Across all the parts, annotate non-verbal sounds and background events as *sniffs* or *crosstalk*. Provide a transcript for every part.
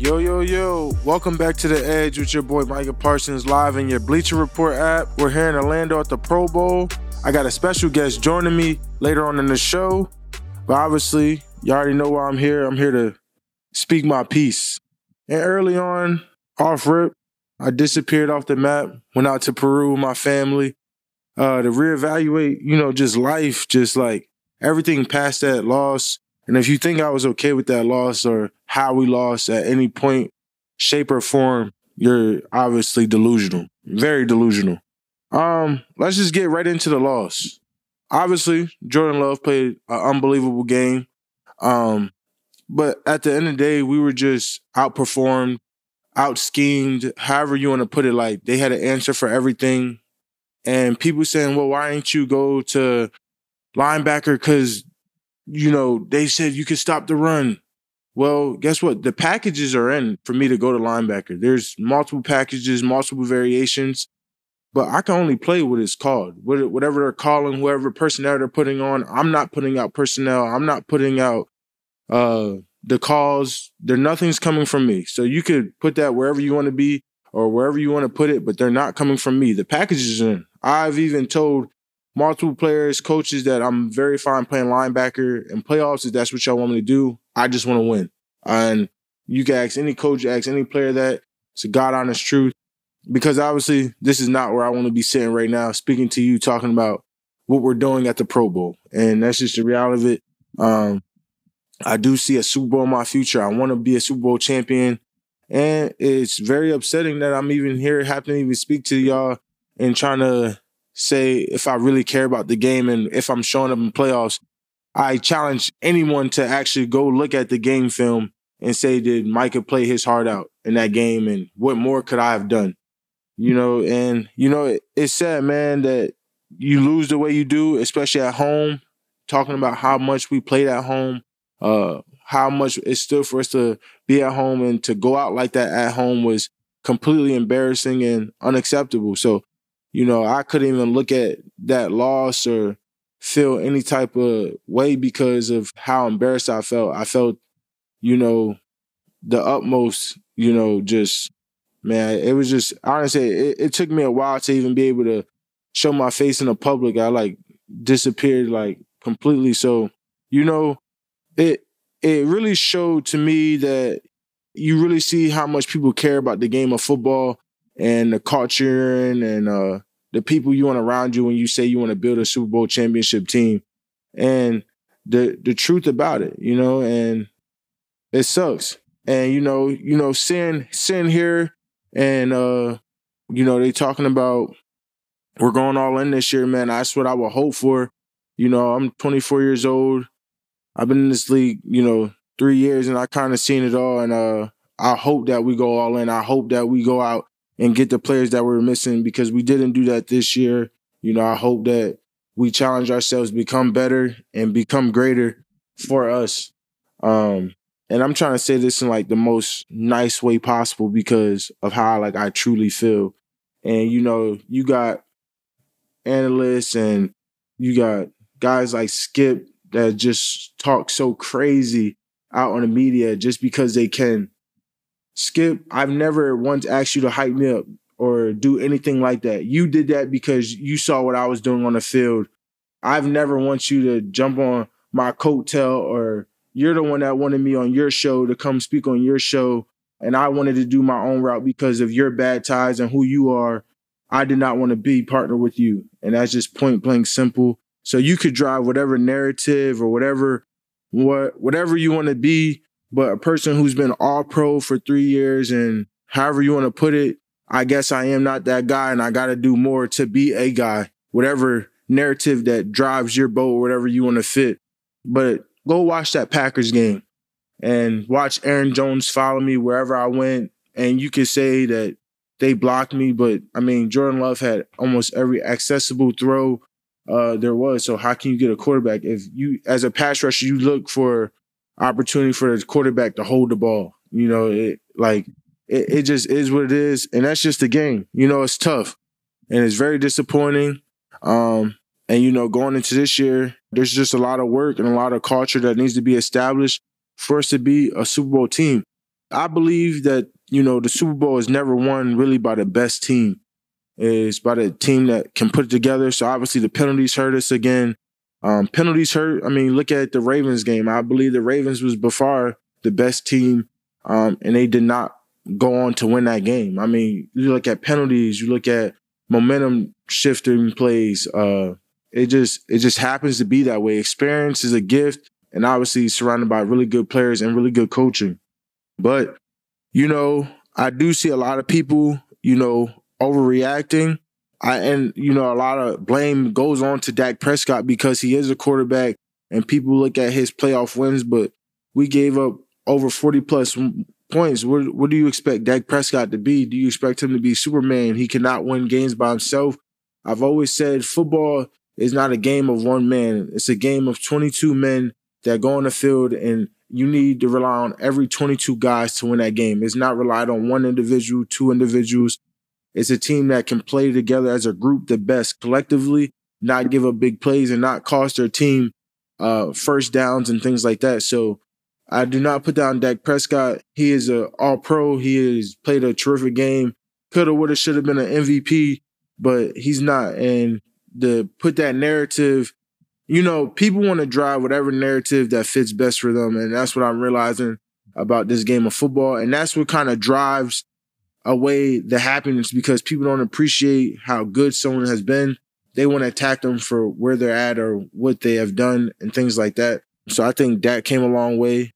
Yo, yo, yo. Welcome back to The Edge with your boy Micah Parsons live in your Bleacher Report app. We're here in Orlando at the Pro Bowl. I got a special guest joining me later on in the show. But obviously, you already know why I'm here. I'm here to speak my piece. And early on, off rip, I disappeared off the map, went out to Peru with my family uh, to reevaluate, you know, just life, just like everything past that loss. And if you think I was okay with that loss or how we lost at any point, shape or form, you're obviously delusional, very delusional. Um, let's just get right into the loss. Obviously, Jordan Love played an unbelievable game. Um, but at the end of the day, we were just outperformed, out schemed, however you want to put it. Like they had an answer for everything. And people saying, well, why ain't you go to linebacker? Cause, you know, they said you could stop the run. Well, guess what? The packages are in for me to go to linebacker. There's multiple packages, multiple variations, but I can only play what it's called. Whatever they're calling, whoever personnel they're putting on, I'm not putting out personnel. I'm not putting out uh the calls. There nothing's coming from me. So you could put that wherever you want to be or wherever you want to put it, but they're not coming from me. The packages are in. I've even told multiple players, coaches that I'm very fine playing linebacker and playoffs if that's what y'all want me to do. I just want to win. And you can ask any coach, ask any player that. It's a God honest truth. Because obviously, this is not where I want to be sitting right now, speaking to you, talking about what we're doing at the Pro Bowl. And that's just the reality of it. Um, I do see a Super Bowl in my future. I want to be a Super Bowl champion. And it's very upsetting that I'm even here, having to even speak to y'all and trying to say if I really care about the game and if I'm showing up in playoffs. I challenge anyone to actually go look at the game film and say, did Micah play his heart out in that game? And what more could I have done? You know, and, you know, it, it's sad, man, that you lose the way you do, especially at home, talking about how much we played at home uh, how much it stood for us to be at home and to go out like that at home was completely embarrassing and unacceptable. So, you know, I couldn't even look at that loss or feel any type of way because of how embarrassed I felt. I felt, you know, the utmost, you know, just man, it was just honestly, it, it took me a while to even be able to show my face in the public. I like disappeared like completely. So, you know, it it really showed to me that you really see how much people care about the game of football and the culture and, and uh, the people you want around you when you say you want to build a Super Bowl championship team. And the the truth about it, you know, and it sucks. And you know, you know, sin sin here and uh, you know, they talking about we're going all in this year, man. That's what I would hope for. You know, I'm 24 years old. I've been in this league, you know, three years, and I kind of seen it all. And uh, I hope that we go all in. I hope that we go out and get the players that we're missing because we didn't do that this year. You know, I hope that we challenge ourselves, become better, and become greater for us. Um, and I'm trying to say this in like the most nice way possible because of how like I truly feel. And you know, you got analysts and you got guys like Skip that just talk so crazy out on the media just because they can. Skip, I've never once asked you to hype me up or do anything like that. You did that because you saw what I was doing on the field. I've never want you to jump on my coattail or you're the one that wanted me on your show to come speak on your show. And I wanted to do my own route because of your bad ties and who you are. I did not want to be partner with you. And that's just point blank simple. So you could drive whatever narrative or whatever what whatever you want to be, but a person who's been all pro for three years and however you want to put it, I guess I am not that guy and I gotta do more to be a guy, whatever narrative that drives your boat whatever you want to fit. But go watch that Packers game and watch Aaron Jones follow me wherever I went. And you could say that they blocked me, but I mean, Jordan Love had almost every accessible throw uh, there was. So how can you get a quarterback if you, as a pass rusher, you look for opportunity for the quarterback to hold the ball? You know, it like it, it just is what it is, and that's just the game. You know, it's tough and it's very disappointing. Um, and you know, going into this year, there's just a lot of work and a lot of culture that needs to be established for us to be a Super Bowl team. I believe that, you know, the Super Bowl is never won really by the best team. It's by the team that can put it together. So obviously the penalties hurt us again. Um, penalties hurt. I mean, look at the Ravens game. I believe the Ravens was before the best team, um, and they did not go on to win that game. I mean, you look at penalties, you look at momentum shifting plays. Uh, it just it just happens to be that way. Experience is a gift, and obviously surrounded by really good players and really good coaching. But you know, I do see a lot of people, you know, overreacting. I and you know a lot of blame goes on to Dak Prescott because he is a quarterback, and people look at his playoff wins, but we gave up over forty plus points. What, what do you expect Dak Prescott to be? Do you expect him to be Superman? He cannot win games by himself. I've always said football is not a game of one man. It's a game of 22 men that go on the field and you need to rely on every 22 guys to win that game. It's not relied on one individual, two individuals. It's a team that can play together as a group the best collectively, not give up big plays and not cost their team uh, first downs and things like that. So I do not put down Dak Prescott. He is a all pro. He has played a terrific game. Coulda, woulda, should have been an MVP, but he's not. And to put that narrative, you know, people want to drive whatever narrative that fits best for them. And that's what I'm realizing about this game of football. And that's what kind of drives away the happiness because people don't appreciate how good someone has been. They want to attack them for where they're at or what they have done and things like that. So I think that came a long way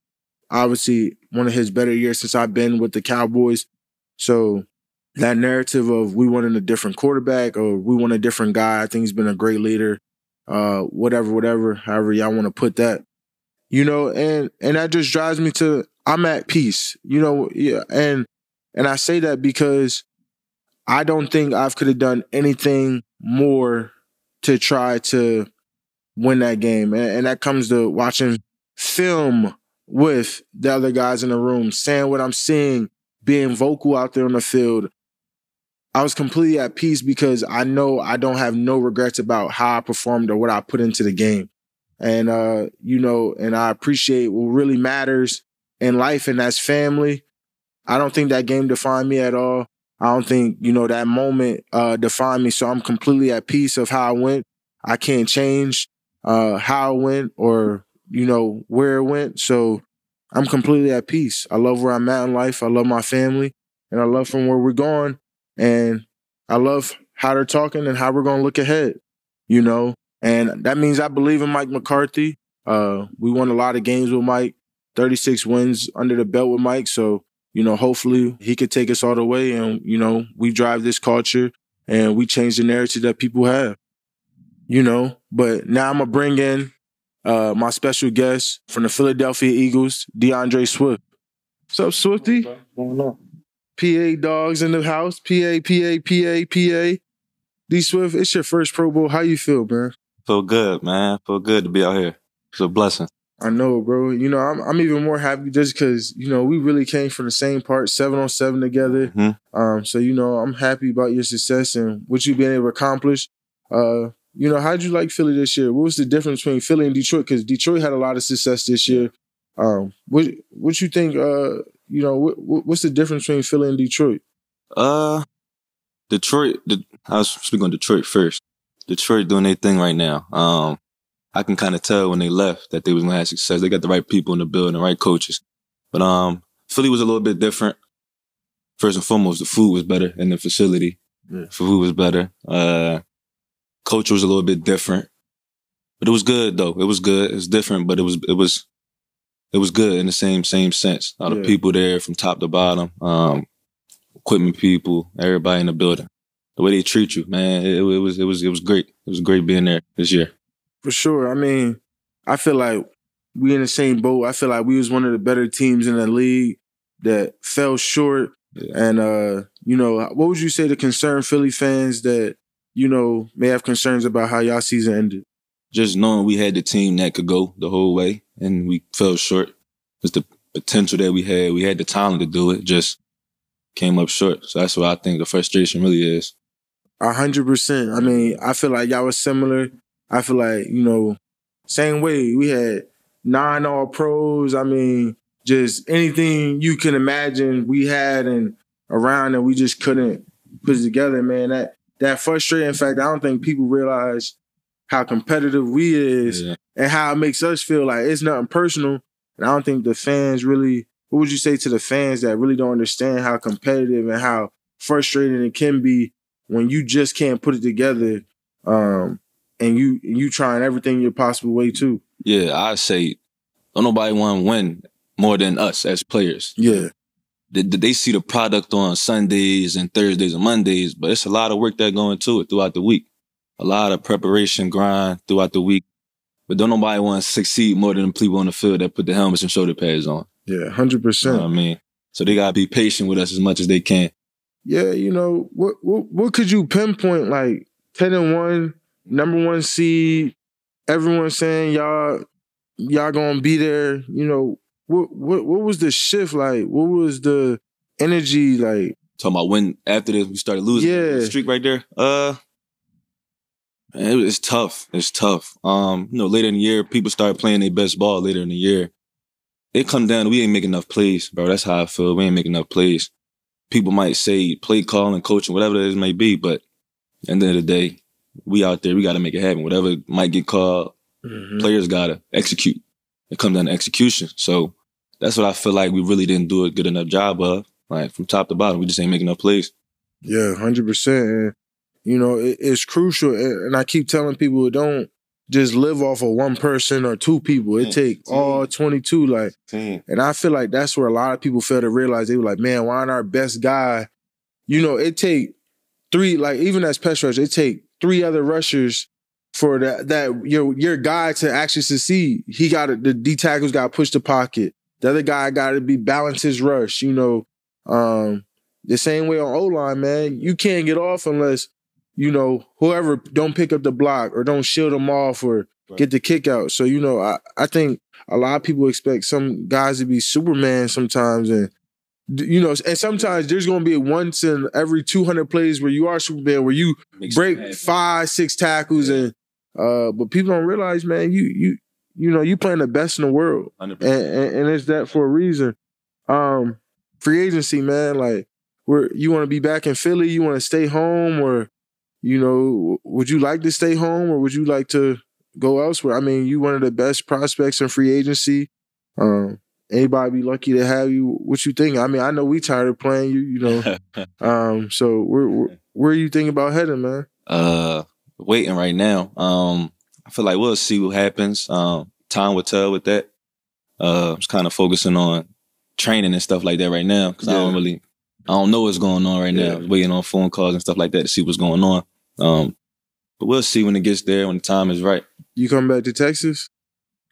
obviously one of his better years since I've been with the Cowboys. So that narrative of we wanted a different quarterback or we want a different guy, I think he's been a great leader. Uh, whatever, whatever, however y'all want to put that. You know, and and that just drives me to I'm at peace. You know, yeah, and and I say that because I don't think I could have done anything more to try to win that game. And, and that comes to watching film with the other guys in the room, saying what I'm seeing, being vocal out there on the field. I was completely at peace because I know I don't have no regrets about how I performed or what I put into the game. And, uh, you know, and I appreciate what really matters in life, and that's family. I don't think that game defined me at all. I don't think, you know, that moment uh, defined me. So I'm completely at peace of how I went. I can't change uh, how I went or you know, where it went. So I'm completely at peace. I love where I'm at in life. I love my family and I love from where we're going. And I love how they're talking and how we're going to look ahead, you know? And that means I believe in Mike McCarthy. Uh, we won a lot of games with Mike, 36 wins under the belt with Mike. So, you know, hopefully he could take us all the way and, you know, we drive this culture and we change the narrative that people have, you know? But now I'm going to bring in uh, my special guest from the Philadelphia Eagles, D'Andre Swift. What's up, Swifty? PA dogs in the house. PA, PA, PA, PA. D Swift, it's your first Pro Bowl. How you feel, man? Feel good, man. Feel good to be out here. It's a blessing. I know, bro. You know, I'm I'm even more happy just because you know we really came from the same part, seven on seven together. Mm-hmm. Um, so you know, I'm happy about your success and what you've been able to accomplish. Uh, you know, how'd you like Philly this year? What was the difference between Philly and Detroit? Because Detroit had a lot of success this year. Um, what what you think? Uh, you know, what, what's the difference between Philly and Detroit? Uh, Detroit. I was speaking on Detroit first. Detroit doing their thing right now. Um, I can kind of tell when they left that they was gonna have success. They got the right people in the building, the right coaches. But um, Philly was a little bit different. First and foremost, the food was better in the facility. Yeah. Food was better. Uh, Culture was a little bit different, but it was good though. It was good. It's different, but it was it was it was good in the same same sense. All the yeah. people there from top to bottom, um, equipment people, everybody in the building. the way they treat you, man. It, it was it was it was great. It was great being there this year. For sure. I mean, I feel like we in the same boat. I feel like we was one of the better teams in the league that fell short. Yeah. And uh, you know, what would you say to concerned Philly fans that you know may have concerns about how y'all season ended? Just knowing we had the team that could go the whole way, and we fell short. Just the potential that we had, we had the talent to do it. Just came up short. So that's what I think the frustration really is. A hundred percent. I mean, I feel like y'all was similar. I feel like, you know, same way. We had nine all pros. I mean, just anything you can imagine we had and around and we just couldn't put it together, man. That that frustrating fact, I don't think people realize how competitive we is Yeah. and how it makes us feel like it's nothing personal. And I don't think the fans really what would you say to the fans that really don't understand how competitive and how frustrating it can be when you just can't put it together um and you you trying everything your possible way too. Yeah, I say don't nobody want to win more than us as players. Yeah. They, they see the product on Sundays and Thursdays and Mondays, but it's a lot of work that go into it throughout the week. A lot of preparation, grind throughout the week. But don't nobody want to succeed more than the people on the field that put the helmets and shoulder pads on. Yeah, hundred You know I mean? So they gotta be patient with us as much as they can. Yeah, you know, what what what could you pinpoint like 10 and 1, number 1 seed, everyone saying y'all y'all to be there, you know, what what what was the shift like? What was the energy like? Talking about when after this we started losing Yeah. the streak right there. Uh man, it was- it's tough. It's tough. Um, you know, later in the year, people started playing their best ball later in the year. It come down, we ain't making enough plays, bro. That's how I feel. We ain't making enough plays. People might say play calling, coaching, whatever it is may be, but at the end of the day, we out there, we gotta make it happen. Whatever might get called, mm-hmm. players gotta execute. It comes down to execution. So that's what I feel like we really didn't do a good enough job of. Like from top to bottom, we just ain't making enough plays. Yeah, hundred percent. And you know, it, it's crucial. And and I keep telling people, don't just live off of one person or two people. It Yeah, take team. all twenty two. Like, Team. and I feel like that's where a lot of people fail to realize. They were like, man, why aren't our best guy? You know, it take three. Like even as pass rush, it take three other rushers for that that your your guy to actually succeed. He got to the D tackles got to push the pocket. The other guy got to be balance his rush. You know, um, the same way on O line, man. You can't get off unless you know whoever don't pick up the block or don't shield them off or Right. get the kick out. So you know, I I think a lot of people expect some guys to be Superman sometimes, and you know, and sometimes there's going to be once in every 200 plays where you are Superman, where you Makes break five, six tackles, Yeah. and uh, but people don't realize, man, you you you know, you playing the best in the world and, and, and it's that for a reason. Um, free agency, man. Like, where you want to be back in Philly? You want to stay home, or you know, would you like to stay home, or would you like to go elsewhere? I mean, you one of the best prospects in free agency. Um, anybody be lucky to have you. What you think? I mean, I know we tired of playing you. You know, *laughs* um, so where where, where you thinking about heading, man? uh waiting right now. Um I feel like we'll see what happens. Um time will tell with that. Uh I'm just kind of focusing on training and stuff like that right now because I don't really I don't know what's going on right Yeah. now. Waiting on phone calls and stuff like that to see what's going on. Um but we'll see when it gets there when the time is right. You coming back to Texas?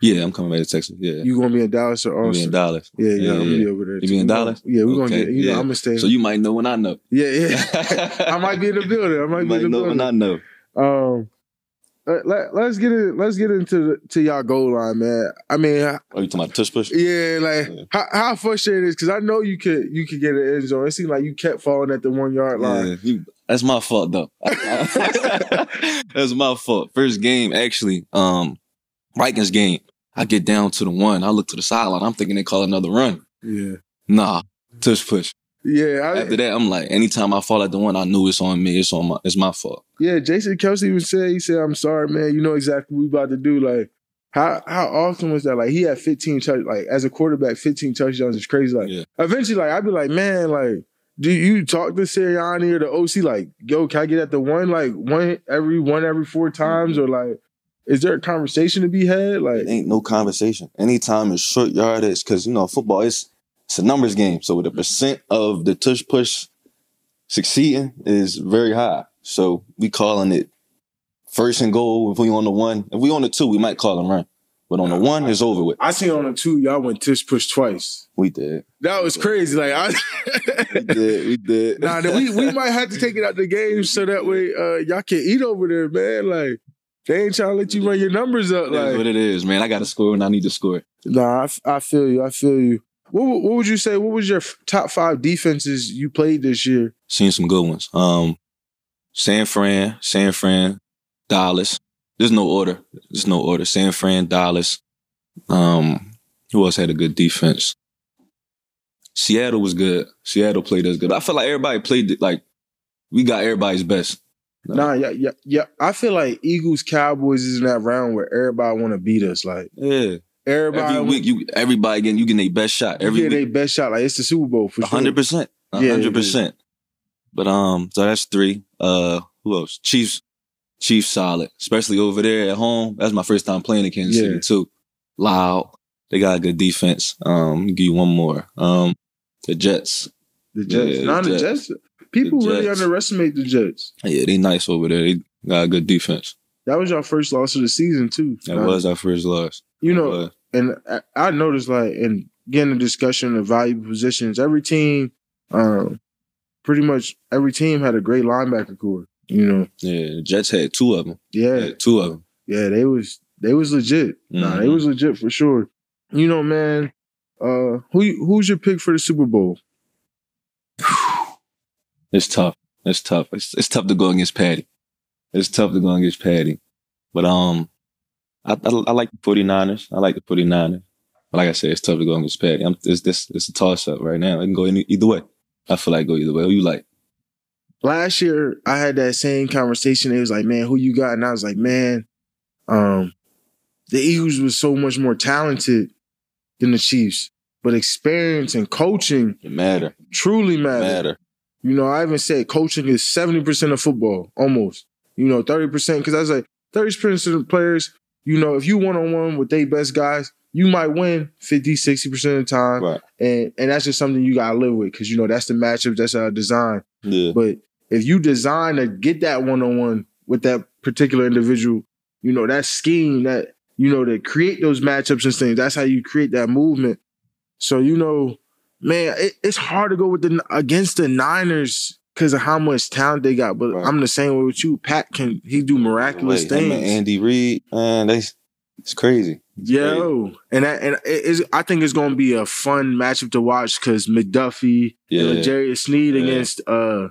Yeah, I'm coming back to Texas. Yeah. You gonna be in Dallas or I'll be in Dallas. Yeah, yeah, Yeah, I'm gonna be over there. You be in Dallas? Yeah, we're gonna get. You know. I'm gonna stay. So you might know when I know. *laughs* Yeah, yeah. *laughs* I might be in the building. I might You be might in the know when I know. Um, let, let, let's get in. Let's get into the, to y'all goal line, man. I mean, Are Oh, you talking about tush push? yeah, like Yeah. how, how frustrating it is because I know you could you could get an end zone. It seemed like you kept falling at the one yard line. Yeah, you- that's my fault though. *laughs* that's my fault. First game, actually, um, Vikings game. I get down to the one. I look to the sideline. I'm thinking they call another run. Yeah, Nah, tush push. yeah, I, After that, I'm like, anytime I fall at the one, I knew it's on me. It's on my. It's my fault. yeah. Jason Kelce even said he said, "I'm sorry, man. You know exactly what we about to do." Like, how how often was that? Like, he had 15 touch. Like, as a quarterback, 15 touchdowns is crazy. Like, Yeah. eventually, like I'd be like, man, like. Do you talk to Sirianni or the OC like, yo, can I get at the one like one every one every four times mm-hmm. or like, is there a conversation to be had? Like, It ain't no conversation. Anytime it's short yardage, because you know football is it's a numbers game. So the percent of the tush push succeeding is very high. So we calling it first and goal if we on the one. If we on the two, we might call them run. But on the one, it's over with. I seen on the two, y'all went tush push twice. We did. That was crazy. Like I We did. We did. *laughs* Nah, we, we might have to take it out the game so that way uh, y'all can eat over there, man. Like they ain't trying to let you run your numbers up. That's Like what it is, man. I got to score when I need to score. Nah, I, f- I feel you. I feel you. What, would- what would you say? What was your top five defenses you played this year? Seen some good ones. Um, San Fran, San Fran, Dallas. There's no order. There's no order. San Fran, Dallas. Um, who else had a good defense? Seattle was good. Seattle played us good. I feel like everybody played like we got everybody's best. Nah, yeah, yeah, yeah. I feel like Eagles Cowboys is in that round where everybody want to beat us. Like Yeah. everybody, Every week, you everybody getting you getting their best shot. Every yeah, week, best shot. Like it's the Super Bowl for sure. hundred percent, hundred percent. But um, so that's three. Uh, who else? Chiefs, Chiefs solid, especially over there at home. That's my first time playing in Kansas Yeah. City too. Loud, they got a good defense. Um, give you one more. Um, the Jets. The Jets. Yeah, the the Jets. Jets. People The really Jets. underestimate the Jets. Yeah, they nice over there. They got a good defense. That was your first loss of the season too. That Nah, was our first loss. You That know, was. and I, I noticed like in getting a discussion of valuable positions, every team, um, pretty much every team had a great linebacker core. You know, yeah, the Jets had two of them. yeah, Yeah, two of them. yeah, they was they was legit. Nah, they Mhm. was legit for sure. You know, man, uh, who who's your pick for the Super Bowl? *sighs* *sighs* It's tough. It's tough. It's, it's tough to go against Patty. It's tough to go against Patty. But um, I, I, I like the 49ers. I like the 49ers. But like I said, it's tough to go against Patty. I'm, it's this it's a toss up right now. It can go any, either way. I feel like go either way. Who you like? Last year, I had that same conversation. It was like, man, who you got? And I was like, man, um, the Eagles was so much more talented than the Chiefs, but experience and coaching It matter. truly matter. Matter. You know, I even said coaching is 70% of football, almost. You know, 30%, because I was like, 30% of the players, you know, if you one on one with their best guys, you might win 50, 60% of the time. Right. And and that's just something you gotta live with because you know that's the matchup, that's our design. Yeah. But if you design to get that one on one with that particular individual, you know, that scheme, that you know, to create those matchups and things, that's how you create that movement. So, you know, man, it, it's hard to go with the against the Niners because of how much talent they got. But Right. I'm the same way with you. Pat can he do miraculous Wait, him and things. Andy Reid, man, they it's crazy. Yo, and that, and it is. I think it's gonna be a fun matchup to watch because McDuffie Yeah. and Jerry Sneed Yeah. against uh,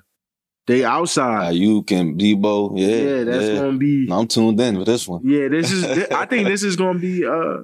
they outside. Aiyuk and Debo. Yeah. yeah, that's yeah. gonna be. I'm tuned in for this one. Yeah, this is. I think this *laughs* is gonna be. uh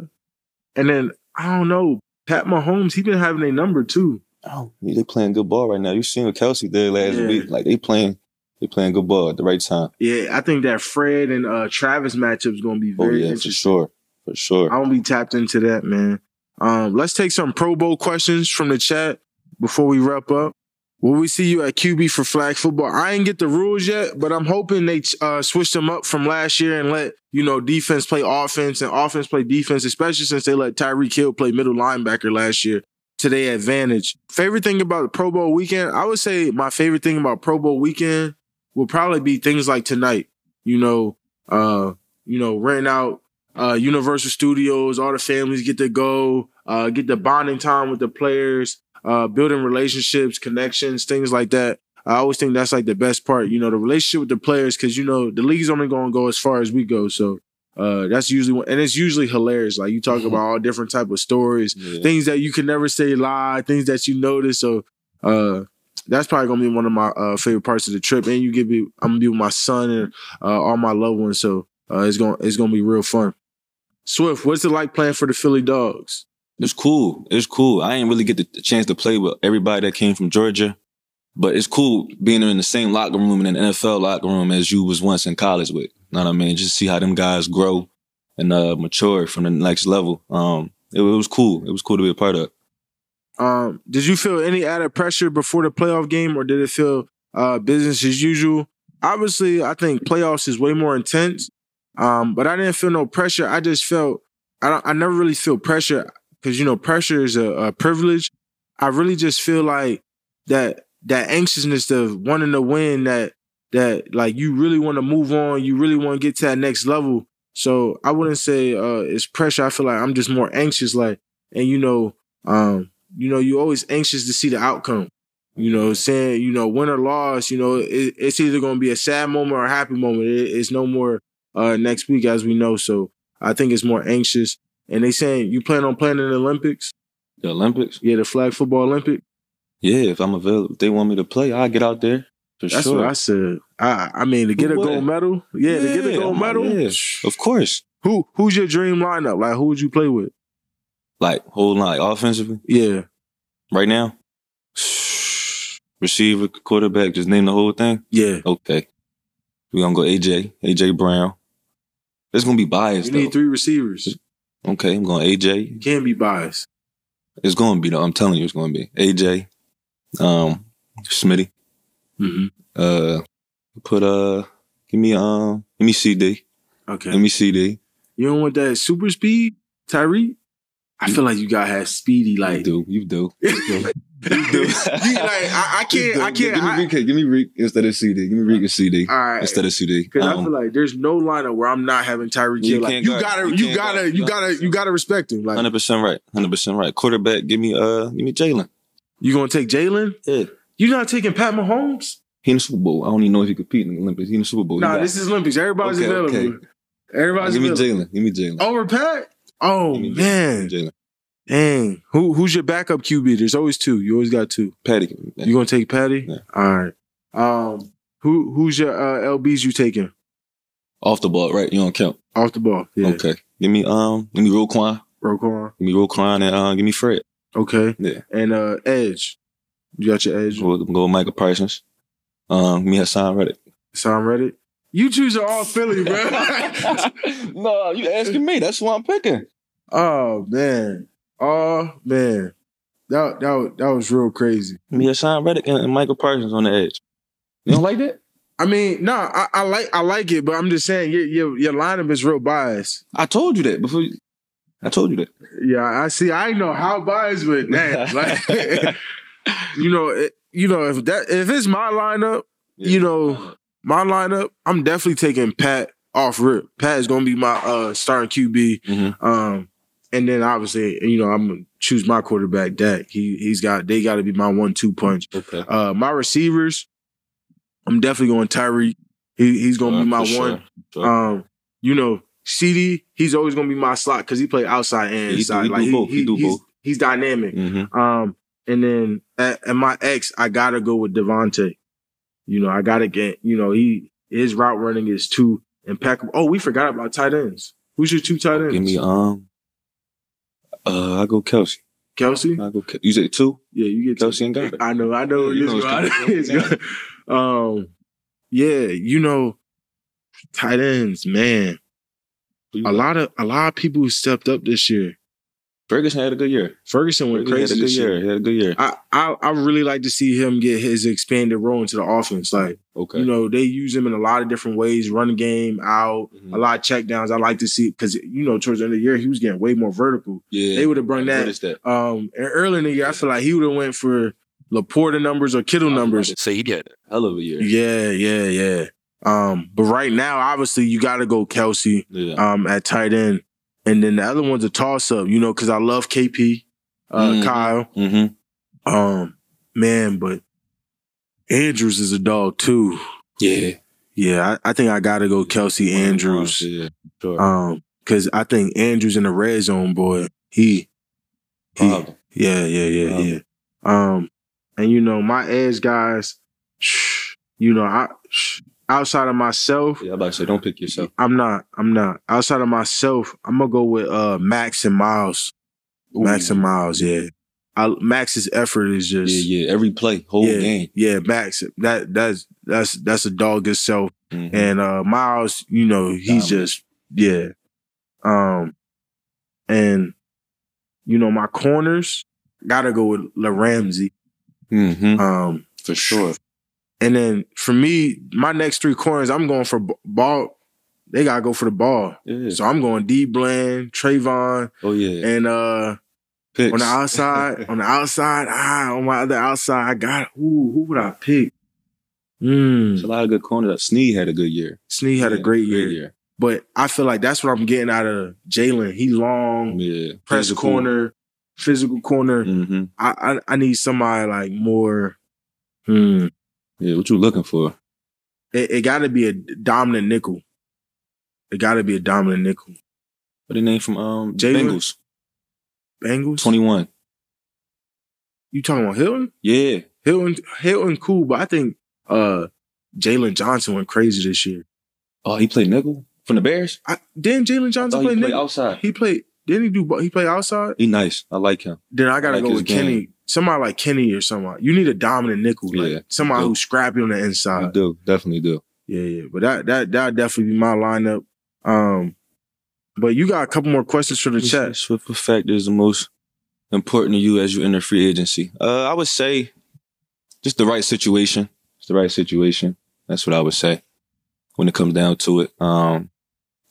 And then I don't know, Pat Mahomes. He been having a number too. Oh, they playing good ball right now. You seen what Kelce did last Yeah. week? Like they playing, they playing good ball at the right time. Yeah, I think that Fred and uh Travis matchup is gonna be Oh very yeah, for interesting. sure, for sure. I'm gonna be tapped into that, man. Um, let's take some Pro Bowl questions from the chat before we wrap up. Will we see you at QB for flag football? I ain't get the rules yet, but I'm hoping they uh, switch them up from last year and let you know defense play offense and offense play defense, especially since they let Tyreek Hill play middle linebacker last year to their advantage. Favorite thing about the Pro Bowl weekend, I would say my favorite thing about Pro Bowl weekend will probably be things like tonight. You know, uh, you know, renting out uh, Universal Studios, all the families get to go, uh, get the bonding time with the players, uh, building relationships, connections, things like that. I always think that's like the best part, you know, the relationship with the players, because you know the league's only going to go as far as we go. So uh, that's usually, and it's usually hilarious. Like you talk about all different type of stories, Yeah. things that you can never say live, things that you notice. So uh, that's probably gonna be one of my uh, favorite parts of the trip. And you give me, I'm gonna be with my son and uh, all my loved ones. So uh, it's gonna it's gonna be real fun. Swift, what's it like playing for the Philly Dogs? It's cool. It's cool. I didn't really get the chance to play with everybody that came from Georgia, but it's cool being in the same locker room in an NFL locker room as you was once in college with. You Know what I mean? Just see how them guys grow and uh, mature from the next level. Um, it, it was cool. It was cool to be a part of. Um, did you feel any added pressure before the playoff game, or did it feel uh, business as usual? Obviously, I think playoffs is way more intense, um, but I didn't feel no pressure. I just felt I don't, I never really feel pressure because you know pressure is a, a privilege. I really just feel like that that anxiousness of wanting to win that that like you really want to move on, you really want to get to that next level. So I wouldn't say uh it's pressure. I feel like I'm just more anxious, like, and you know, um, you know, you're always anxious to see the outcome. You know, saying, you know, win or loss, you know, it, it's either gonna be a sad moment or a happy moment. It, it's no more uh next week as we know. So I think it's more anxious. And they saying you plan on playing in the Olympics? The Olympics? Yeah, the flag football Olympic. Yeah, if I'm available, if they want me to play, I'll get out there. For That's sure. what I said. I I mean to get a would? gold medal. Yeah, to get a gold like, medal. yeah, of course. Who who's your dream lineup? Like who would you play with? Like whole line offensively Yeah. right now. *sighs* Receiver, quarterback, just name the whole thing. Yeah. Okay. We're gonna go AJ, AJ Brown. It's gonna be biased You though. need three receivers. Okay, I'm going AJ. You can't be biased. It's gonna be though. I'm telling you, it's gonna be AJ, um, Smitty. Mm-hmm. Uh, put uh, give me um, give me CD. Okay. Give me CD. You don't want that super speed, Tyree? I feel like you gotta have speedy You like do, you do. you *laughs* do. You *laughs* like I, I can't I can't Give me, I, Reek, give me Reek instead of CD. Give me Reek and CD all right. instead of CD. Because I Um, feel like there's no lineup where I'm not having Tyreek You Hill. Like you gotta, you you gotta, guard. you gotta, you gotta respect him. Like Hundred percent right. Hundred percent right. Quarterback. Give me uh. Give me Jalen. you gonna take Jalen? Yeah. You not taking Pat Mahomes? He in the Super Bowl. I don't even know if he compete in the Olympics. He in the Super Bowl. He Nah, got- this is Olympics. Everybody's Okay, available. okay. Everybody's Give me available. Jalen. Give me Jalen. Over Pat? Oh Give me man, Jalen. Dang. Who who's your backup QB? There's always two. You always got two. Patty. You gonna take Patty? Yeah. All right. Um, who who's your uh, LBs you taking Off the ball, right? You don't count. off the ball? Yeah. Okay. Give me um. Give me Roquan. Roquan. Give me Roquan and uh. Give me Fred. Okay. Yeah. And uh, Edge. You got your Edge. We'll go with Micah Parsons. Um. Give me Haason Reddick. Sound ready? You choose are all Philly, bro. *laughs* no, you asking me. That's what I'm picking. oh man. Oh man. That that was- that was real crazy. Give me Haason Reddick and, and Micah Parsons on the edge. You don't like that? I mean, no, I, I like I like it, but I'm just saying your your your lineup is real biased. I told you that before. You, I told you that. Yeah, I see. I know how biased with *laughs* that. Like, *laughs* you know, it, you know if that if it's my lineup, you know, my lineup, I'm definitely taking Pat off rip. Pat is gonna be my uh starting QB. Mhm. Um, and then obviously, you know, I'm gonna choose my quarterback. Dak. He he's got they got to be my one two punch. Okay. Uh, my receivers, I'm definitely going Tyreek. He he's gonna be my one. sure. Um, you know, CD, he's always gonna be my slot because he play outside and he do- inside. he do like both. He do he's, both. he's dynamic. Mhm. Um, and then at, at my ex, I gotta go with DeVonta. You know, I gotta get. You know, he his route running is too impeccable. Oh, we forgot about tight ends. Who's your two tight ends? Give me um. Uh, I go Kelce. Kelce. I go. Ke- You say two? Yeah, you get Kelce and Goddard. I know, I know. You know it's. *laughs* Um, yeah, you know, tight ends, man. A lot of a lot of people who stepped up this year. Ferguson had a good year. Ferguson went Ferguson had crazy a good this year. year. He had a good year. I, I I really like to see him get his expanded role into the offense. Like Okay. you know, they use him in a lot of different ways, run game out, Mhm. a lot of checkdowns. I like to see because you know towards the end of the year he was getting way more vertical. yeah. They would have brought What that. is that? Um, and early in the year, I feel like he would have went for LaPorta numbers or Kittle numbers. Say he had a hell of a year. Yeah, yeah, yeah. Um, but right now, obviously, you got to go Kelce Yeah. um, at tight end, and then the other one's a toss up. You know, because I love KP, uh, Mhm. Kyle. Mm-hmm. Um, man, but Andrews is a dog too. Yeah. Yeah, I, I think I got to go Kelce Andrews. Yeah. Sure. Um, because I think Andrews in the red zone, boy, he, he Problem. yeah, yeah, yeah, Problem. yeah. Um, and you know, my edge guys, shh, *sniffs* you know, I shh, outside of myself, Yeah, I'm about to say, don't pick yourself. I'm not, I'm not. Outside of myself, I'm gonna go with uh Maxx and Myles. Maxx and Myles, yeah. I, Maxx's effort is just Yeah, yeah. Every play, whole yeah, game. yeah, Max. That that's that's that's a dog itself. Mhm. And uh Myles, you know, he's Dominant. just yeah. Um and you know, my corners gotta go with La Ramsey. Mhm. Um For sure. And then for me, my next three corners, I'm going for ball. They gotta go for the ball. Yeah. So I'm going D Bland, Trevon, oh yeah. and uh Picks. on the outside, *laughs* on the outside, ah, on my other outside, I got ooh, who would I pick? Mm. A lot of good corners. Sneed had a good year. Sneed had a Yeah, great year. But I feel like that's what I'm getting out of Jalen. He long, Yeah. press corner, physical corner. Mm-hmm. I, I I need somebody like more. Hmm. Yeah, what you looking for? It, it got to be a dominant nickel. It got to be a dominant nickel. What the name from um Jalen? Bengals? Bengals. Twenty one. You talking about Hilton? Yeah. Hilton, Hilton, cool, but I think uh Jaylon Johnson went crazy this year. Oh, he played nickel from the Bears. I, didn't Jalen I Johnson he play played nickel? outside. He played. Didn't he do? He played outside. He nice. I like him. Then I gotta like go with Kenny. Somebody like Kenny or someone. You need a dominant nickel, like Yeah, somebody you who's scrappy on the I inside. do. Definitely do. Yeah, yeah. But that that that definitely be my lineup. Um, but you got a couple more questions for the chat. What effect is the most important to you as you enter free agency. Uh, I would say just the right situation. It's the right situation. That's what I would say when it comes down to it. Um,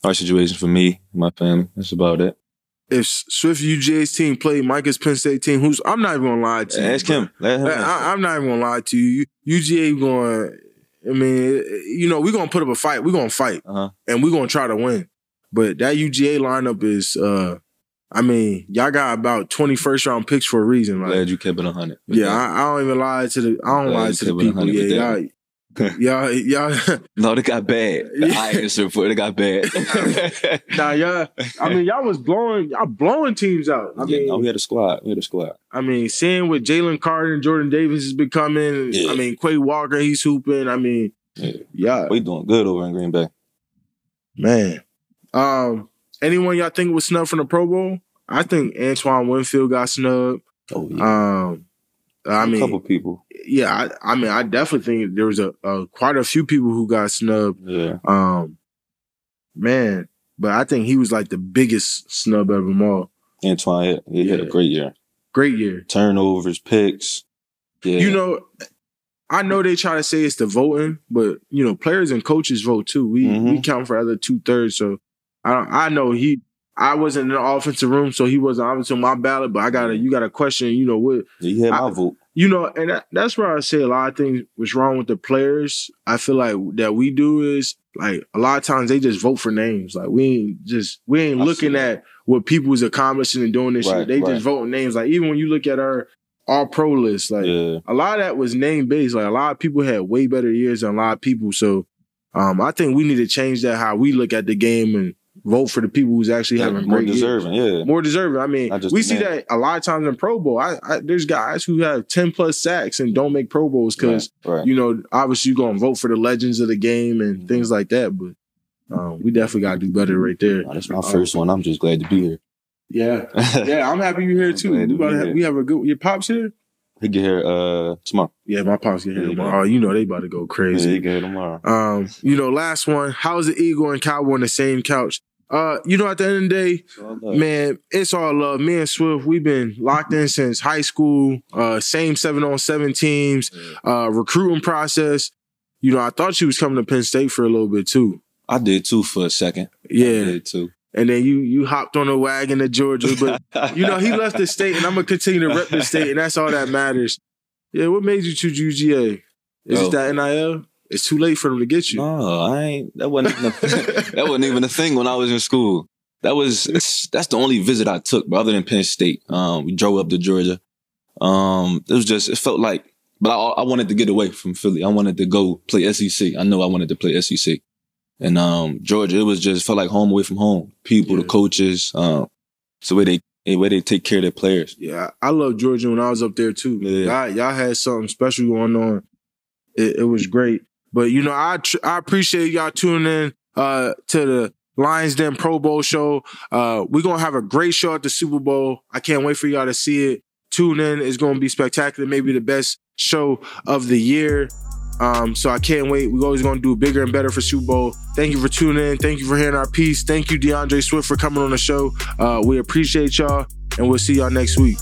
right situation for me, my family. That's about it. If Swift UGA's team played Micah's Penn State team, who's I'm not even gonna lie to you. Ask him. Let him. I, am not even gonna lie to you. UGA going. I mean, you know, we're gonna put up a fight. We're gonna fight, Uh-huh. and we're gonna try to win. But that UGA lineup is. uh I mean, y'all got about 20 first round picks for a reason. Like, Glad you kept it 100. yeah, I, I don't even lie to the. I don't Glad lie to the people. Yeah, y'all, *laughs* y'all, y'all. *laughs* no, they got bad. The Yeah. I answer for it. They got bad. *laughs* Nah, y'all. I mean, y'all was blowing. Y'all blowing teams out. I yeah, mean, no, we had a squad. We had a squad. I mean, seeing what Jalen Carter and Jordan Davis is becoming. Yeah. I mean, Quay Walker, he's hooping. I mean, Yeah. yeah, We doing good over in Green Bay. man. Um, anyone y'all think was snubbed from the Pro Bowl? I think Antoine Winfield got snubbed. Oh yeah. Um, I a mean, a couple people. Yeah, I, I mean, I definitely think there was a, a quite a few people who got snubbed. Yeah. Um, man, but I think he was like the biggest snub of them all. Antoine, he had a great year. Great year. Turnovers, picks. Yeah. You know, I know they try to say it's the voting, but you know, players and coaches vote too. We Mhm. we count for other two thirds. So I don't, I know he. I wasn't in the offensive room, so he wasn't obviously on my ballot. But I gotta, you got to question. You know what? he had my I- vote. You know, and that, that's where I say a lot of things was wrong with the players. I feel like that we do is like a lot of times they just vote for names. Like we ain't just we ain't I looking at what people was accomplishing and doing this Right, shit. They right. just voting names. Like even when you look at our our pro list, like yeah. a lot of that was name based. Like a lot of people had way better years than a lot of people. So um, I think we need to change that how we look at the game and vote for the people who's actually having more great years. deserving. Yeah. More deserving. I mean, we see name. that a lot of times in Pro Bowl. I, I there's guys who have ten plus sacks and don't make Pro Bowls because right. right. you know obviously you're gonna vote for the legends of the game and Mhm. things like that. But um, we definitely gotta do better right there. Oh, that's my Uh, first one. I'm just glad to be here. Yeah, *laughs* yeah. I'm happy you're here too. We, to about to have, we have a good. Your pops here. he get here uh tomorrow. Yeah, my pops get here Yeah, tomorrow. Oh, you know they about to go Yeah, crazy. he get here tomorrow. Um, you know, last one. How's the Eagle and Cowboy on the same couch? Uh, you know, at the end of the day, man, it's all love. Me and Swift, we've been locked in since high school. Uh, same seven on seven teams. Uh, recruiting process. You know, I thought she was coming to Penn State for a little bit too. I did too for a second. Yeah, I did too. and then you you hopped on a wagon to Georgia, but you know he left the state, and I'm gonna continue to rep the state, and that's all that matters. Yeah, what made you choose UGA? Is Oh. it that NIL? It's too late for them to get you. No, I ain't. That wasn't even a, *laughs* that wasn't even a thing when I was in school. That was that's the only visit I took, but other than Penn State. Um, we drove up to Georgia. Um, it was just it felt like, but I, I wanted to get away from Philly. I wanted to go play SEC. I know I wanted to play SEC, and um, Georgia. It was just felt like home away from home. People, Yeah. the coaches, um, it's the way they the way they take care of their players. Yeah, I love Georgia when I was up there too. Yeah. Y'all, y'all had something special going on. It, it was great. But you know, I tr- I appreciate y'all tuning in uh, to the Lions Den Pro Bowl show. Uh, we're gonna have a great show at the Super Bowl. I can't wait for y'all to see it. Tune in. It's gonna be spectacular. Maybe the best show of the year. Um, so I can't wait. We're always gonna do bigger and better for Super Bowl. Thank you for tuning in. Thank you for hearing our piece. Thank you, D'Andre Swift, for coming on the show. Uh, we appreciate y'all, and we'll see y'all next week.